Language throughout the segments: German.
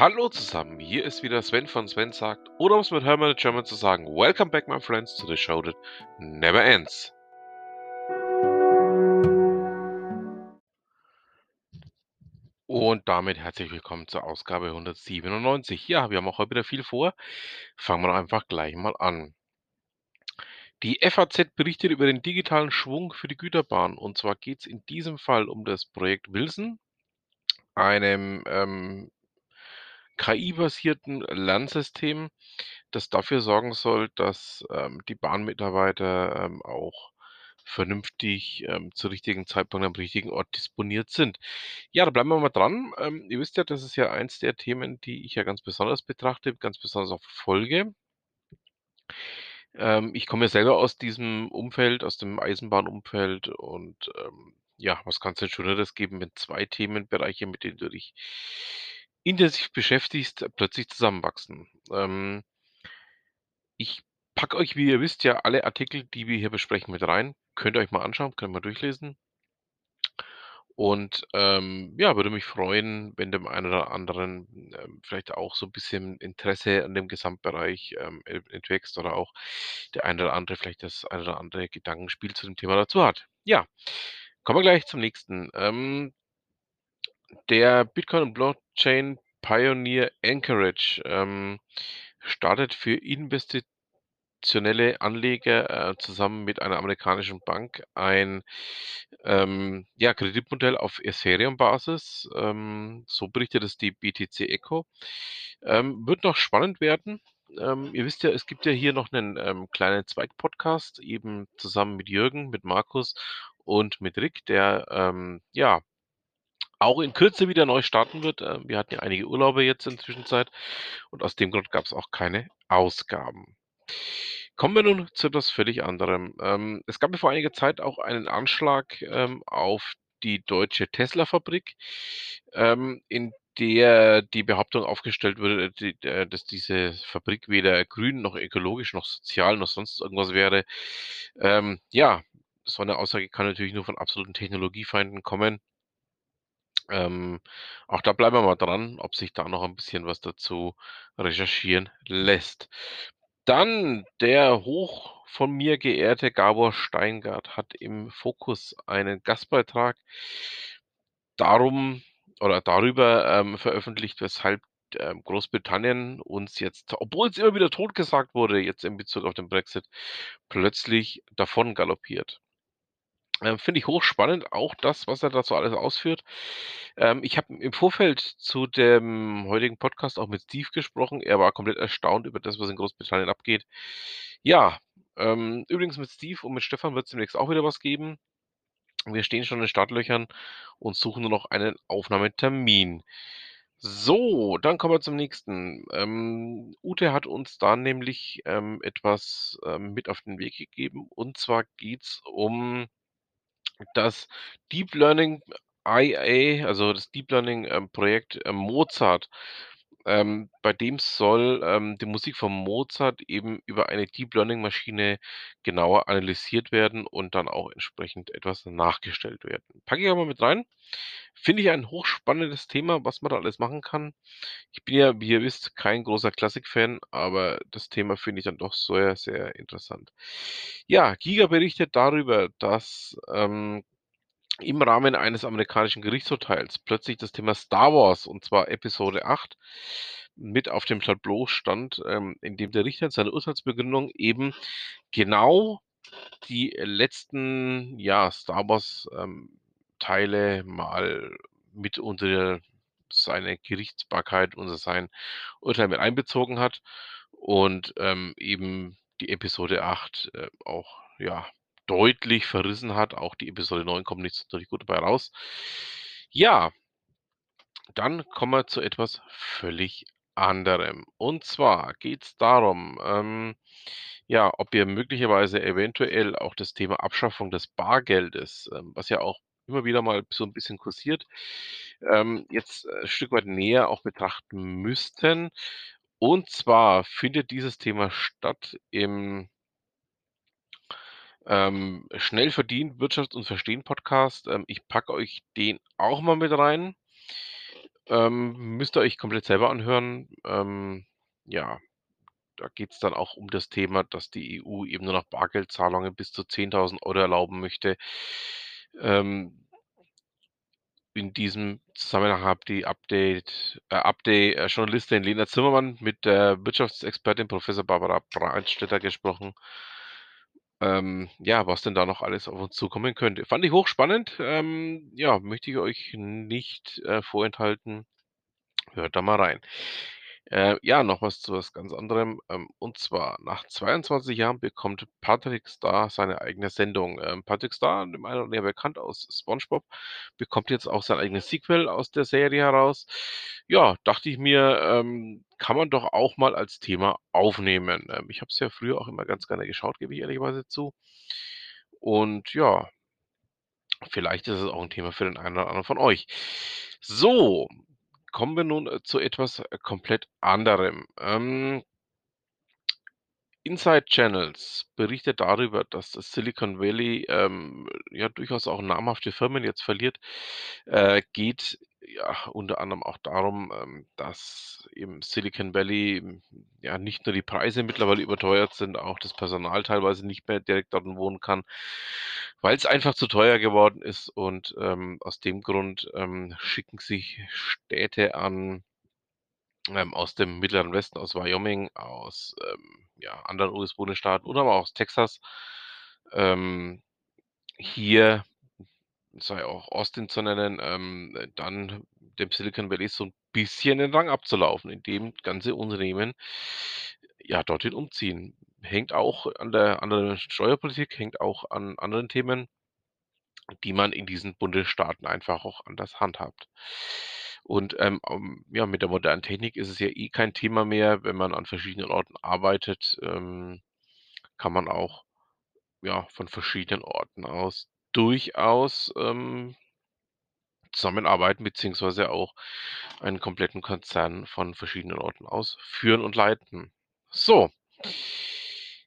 Hallo zusammen, hier ist wieder Sven von Sven sagt, oder um es mit Hermann German zu sagen, Welcome back my friends to the show that never ends. Und damit herzlich willkommen zur Ausgabe 197. Ja, wir haben auch heute wieder viel vor. Fangen wir einfach gleich mal an. Die FAZ berichtet über den digitalen Schwung für die Güterbahn. Und zwar geht es in diesem Fall um das Projekt Wilson, einem ähm, KI-basierten Lernsystem, das dafür sorgen soll, dass ähm, die Bahnmitarbeiter ähm, auch vernünftig ähm, zu richtigen Zeitpunkt am richtigen Ort disponiert sind. Ja, da bleiben wir mal dran. Ähm, ihr wisst ja, das ist ja eins der Themen, die ich ja ganz besonders betrachte, ganz besonders auch verfolge. Ähm, ich komme ja selber aus diesem Umfeld, aus dem Eisenbahnumfeld und ähm, ja, was kann es denn Schöneres geben, wenn zwei Themenbereiche, mit denen du dich intensiv beschäftigst, plötzlich zusammenwachsen. Ähm, ich packe euch, wie ihr wisst, ja alle Artikel, die wir hier besprechen, mit rein. Könnt ihr euch mal anschauen, könnt ihr mal durchlesen. Und ähm, ja, würde mich freuen, wenn dem einen oder anderen ähm, vielleicht auch so ein bisschen Interesse an dem Gesamtbereich ähm, e- entwächst oder auch der eine oder andere vielleicht das eine oder andere Gedankenspiel zu dem Thema dazu hat. Ja, kommen wir gleich zum nächsten. Ähm, der Bitcoin und Blockchain Pioneer Anchorage ähm, startet für institutionelle Anleger äh, zusammen mit einer amerikanischen Bank ein ähm, ja, Kreditmodell auf Ethereum-Basis. Ähm, so berichtet es die BTC Echo. Ähm, wird noch spannend werden. Ähm, ihr wisst ja, es gibt ja hier noch einen ähm, kleinen Zweitpodcast, eben zusammen mit Jürgen, mit Markus und mit Rick, der ähm, ja auch in Kürze wieder neu starten wird. Äh, wir hatten ja einige Urlaube jetzt in der Zwischenzeit und aus dem Grund gab es auch keine Ausgaben. Kommen wir nun zu etwas völlig anderem. Ähm, es gab vor einiger Zeit auch einen Anschlag ähm, auf die deutsche Tesla-Fabrik, ähm, in der die Behauptung aufgestellt wurde, die, äh, dass diese Fabrik weder grün noch ökologisch noch sozial noch sonst irgendwas wäre. Ja, so eine Aussage kann natürlich nur von absoluten Technologiefeinden kommen. Ähm, auch da bleiben wir mal dran, ob sich da noch ein bisschen was dazu recherchieren lässt. Dann der hoch von mir geehrte Gabor Steingart hat im Fokus einen Gastbeitrag darum oder darüber ähm, veröffentlicht, weshalb ähm, Großbritannien uns jetzt, obwohl es immer wieder totgesagt wurde, jetzt in Bezug auf den Brexit, plötzlich davon galoppiert. Ähm, finde ich hochspannend, auch das, was er dazu alles ausführt. Ähm, ich habe im Vorfeld zu dem heutigen Podcast auch mit Steve gesprochen. Er war komplett erstaunt über das, was in Großbritannien abgeht. Ja, ähm, übrigens mit Steve und mit Stefan wird es demnächst auch wieder was geben. Wir stehen schon in den Startlöchern und suchen nur noch einen Aufnahmetermin. So, dann kommen wir zum nächsten. Ähm, Ute hat uns da nämlich ähm, etwas ähm, mit auf den Weg gegeben. Und zwar geht es um das Deep Learning IA, also das Deep Learning, ähm, Projekt, ähm, Mozart, ähm, bei dem soll, ähm, die Musik von Mozart eben über eine Deep Learning Maschine genauer analysiert werden und dann auch entsprechend etwas nachgestellt werden. Packe ich mal mit rein. Finde ich ein hochspannendes Thema, was man da alles machen kann. Ich bin ja, wie ihr wisst, kein großer Klassik-Fan, aber das Thema finde ich dann doch sehr, sehr interessant. Ja, Giga berichtet darüber, dass ähm, im Rahmen eines amerikanischen Gerichtsurteils plötzlich das Thema Star Wars, und zwar Episode 8, mit auf dem Tableau stand, ähm, in dem der Richter in seiner Urteilsbegründung eben genau die letzten, ja, Star Wars ähm, mal mit unter seine Gerichtsbarkeit, unter sein Urteil mit einbezogen hat und ähm, eben die Episode 8 äh, auch, ja, deutlich verrissen hat. Auch die Episode 9 kommt nicht sonderlich gut dabei raus. Ja, dann kommen wir zu etwas völlig anderem. Und zwar geht es darum, ähm, ja, ob ihr möglicherweise eventuell auch das Thema Abschaffung des Bargeldes, ähm, was ja auch immer wieder mal so ein bisschen kursiert, ähm, jetzt äh, ein Stück weit näher auch betrachten müssten. Und zwar findet dieses Thema statt im ähm, schnell verdient Wirtschafts und Verstehen Podcast. Ähm, ich packe euch den auch mal mit rein. Ähm, müsst ihr euch komplett selber anhören. Ähm, ja, da geht's dann auch um das Thema, dass die EU eben nur noch Bargeldzahlungen bis zu 10.000 Euro erlauben möchte. Ähm in diesem Zusammenhang habe die Update äh, Update äh, Journalistin Lena Zimmermann mit der Wirtschaftsexpertin Professor Barbara Brandstätter gesprochen. Ähm, ja, was denn da noch alles auf uns zukommen könnte. Fand ich hochspannend. Ähm, ja, möchte ich euch nicht, äh, vorenthalten. Hört da mal rein. Äh, ja, noch was zu was ganz anderem. Ähm, und zwar nach 22 Jahren bekommt Patrick Star seine eigene Sendung. Ähm, Patrick Star, dem einen oder anderen bekannt aus SpongeBob, bekommt jetzt auch sein eigenes Sequel aus der Serie heraus. Ja, dachte ich mir, ähm, kann man doch auch mal als Thema aufnehmen. Ähm, ich habe es ja früher auch immer ganz gerne geschaut, gebe ich ehrlicherweise zu. Und ja, vielleicht ist es auch ein Thema für den einen oder anderen von euch. So, kommen wir nun, äh, zu etwas, äh, komplett anderem. Ähm Inside Channels berichtet darüber, dass das Silicon Valley, ähm, ja durchaus auch namhafte Firmen jetzt verliert. Äh, geht ja unter anderem auch darum, ähm, dass im Silicon Valley, hm, ja nicht nur die Preise mittlerweile überteuert sind, auch das Personal teilweise nicht mehr direkt dort wohnen kann, weil's einfach zu teuer geworden ist und, ähm, aus dem Grund, ähm, schicken sich Städte an ähm, aus dem Mittleren Westen, aus Wyoming, aus, ähm, ja, anderen US-Bundesstaaten oder aber aus Texas, ähm, hier sei auch Austin zu nennen, ähm, äh, dann dem Silicon Valley so 'n bisschen den Rang abzulaufen, indem ganze Unternehmen ja, dorthin umziehen. Hängt auch an der an der Steuerpolitik, hängt auch an anderen Themen die man in diesen Bundesstaaten einfach auch anders handhabt. Und, ähm, ja, mit der modernen Technik ist es ja eh kein Thema mehr, wenn man an verschiedenen Orten arbeitet, ähm, kann man auch, ja, von verschiedenen Orten aus durchaus, ähm zusammenarbeiten beziehungsweise auch einen kompletten Konzern von verschiedenen Orten aus führen und leiten. So.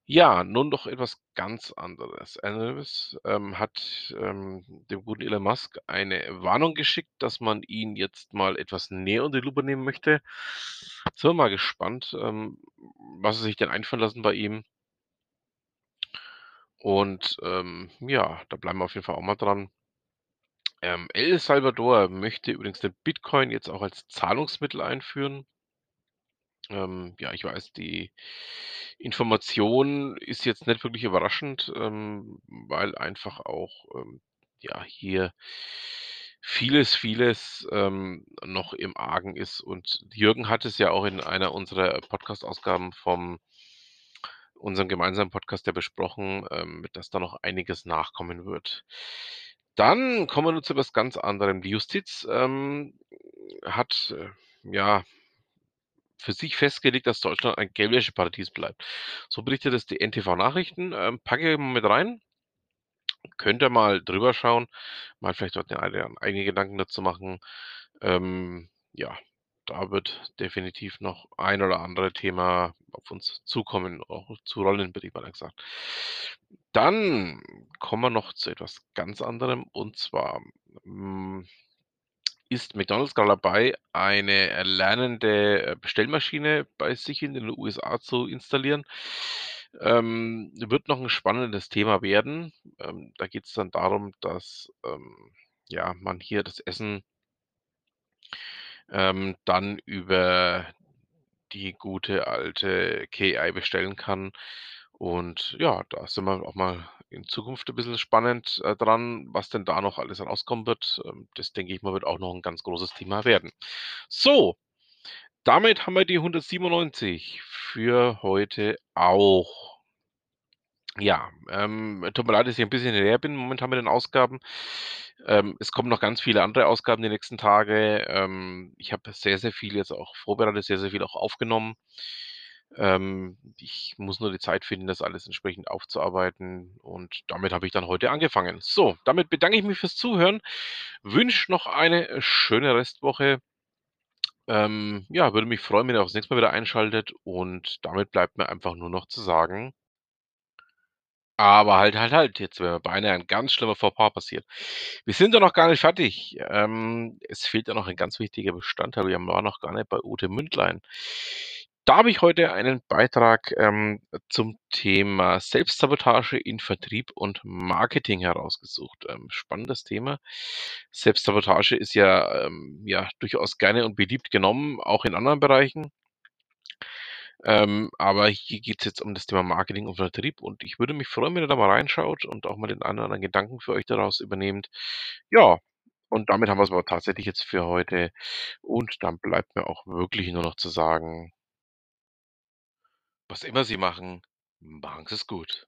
Ja, nun noch etwas ganz anderes. Analyst, ähm, hat, ähm, dem guten Elon Musk eine Warnung geschickt, dass man ihn jetzt mal etwas näher unter die Lupe nehmen möchte. Sind wir mal gespannt, ähm, was sie sich denn einfallen lassen bei ihm. Und, ähm, ja, da bleiben wir auf jeden Fall auch mal dran. Ähm, El Salvador möchte übrigens den Bitcoin jetzt auch als Zahlungsmittel einführen. Ähm, ja, ich weiß, die Information ist jetzt nicht wirklich überraschend, ähm, weil einfach auch, ähm, ja, hier vieles, vieles, ähm, noch im Argen ist. Und Jürgen hat es ja auch in einer unserer Podcast-Ausgaben vom unserem gemeinsamen Podcast ja besprochen, ähm, dass da noch einiges nachkommen wird. Dann kommen wir nun zu was ganz anderem. Die Justiz, ähm, hat, äh, ja für sich festgelegt, dass Deutschland ein Geldwäscheparadies bleibt. So berichtet es die NTV Nachrichten, ähm, packe ich mal mit rein. Könnt ihr mal drüber schauen, mal vielleicht dort 'ne eine eigene Gedanken dazu machen. Ähm, ja, da wird definitiv noch ein oder andere Thema auf uns zukommen, auch zurollen, hätte ich beinahe gesagt. Dann kommen wir noch zu etwas ganz anderem und zwar, hm, ist McDonald's grad dabei, eine lernende, äh, Bestellmaschine bei sich in den USA zu installieren. Ähm, wird noch 'n spannendes Thema werden. Ähm, da geht's dann darum, dass, ähm, ja, man hier das Essen ähm, dann über die gute alte KI bestellen kann. Und ja, da sind wir auch mal in Zukunft 'n bisschen spannend, äh, dran, was denn da noch alles rauskommen wird. Ähm, das denke ich mal, wird auch noch 'n ganz großes Thema werden. So, damit haben wir die 197 für heute auch. Ja, ähm, tut mir leid, dass ich 'n bisschen hinterher bin momentan mit den Ausgaben. Ähm, es kommen noch ganz viele andere Ausgaben die nächsten Tage. Ähm, ich habe sehr, sehr viel jetzt auch vorbereitet, sehr, sehr viel auch aufgenommen. Ähm, ich muss nur die Zeit finden, das alles entsprechend aufzuarbeiten und damit habe ich dann heute angefangen. So, damit bedanke ich mich fürs Zuhören, wünsche noch eine schöne Restwoche. Ähm, ja, würde mich freuen, wenn ihr auch das nächste Mal wieder einschaltet und damit bleibt mir einfach nur noch zu sagen Aber halt, halt, halt, jetzt wäre beinahe ein ganz schlimmer Fauxpas passiert. Wir sind doch noch gar nicht fertig. Ähm, es fehlt ja noch ein ganz wichtiger Bestandteil. Wir waren noch gar nicht bei Ute Mündlein. Da habe ich heute einen Beitrag, ähm, zum Thema Selbstsabotage in Vertrieb und Marketing herausgesucht. Ähm, spannendes Thema. Selbstsabotage ist ja, ähm, ja durchaus gerne und beliebt genommen, auch in anderen Bereichen. Ähm, aber hier geht's jetzt um das Thema Marketing und Vertrieb und ich würde mich freuen, wenn ihr da mal reinschaut und auch mal den anderen Gedanken für euch daraus übernehmt. Ja, und damit haben wir's aber tatsächlich jetzt für heute und dann bleibt mir auch wirklich nur noch zu sagen was immer Sie machen, machen Sie's gut.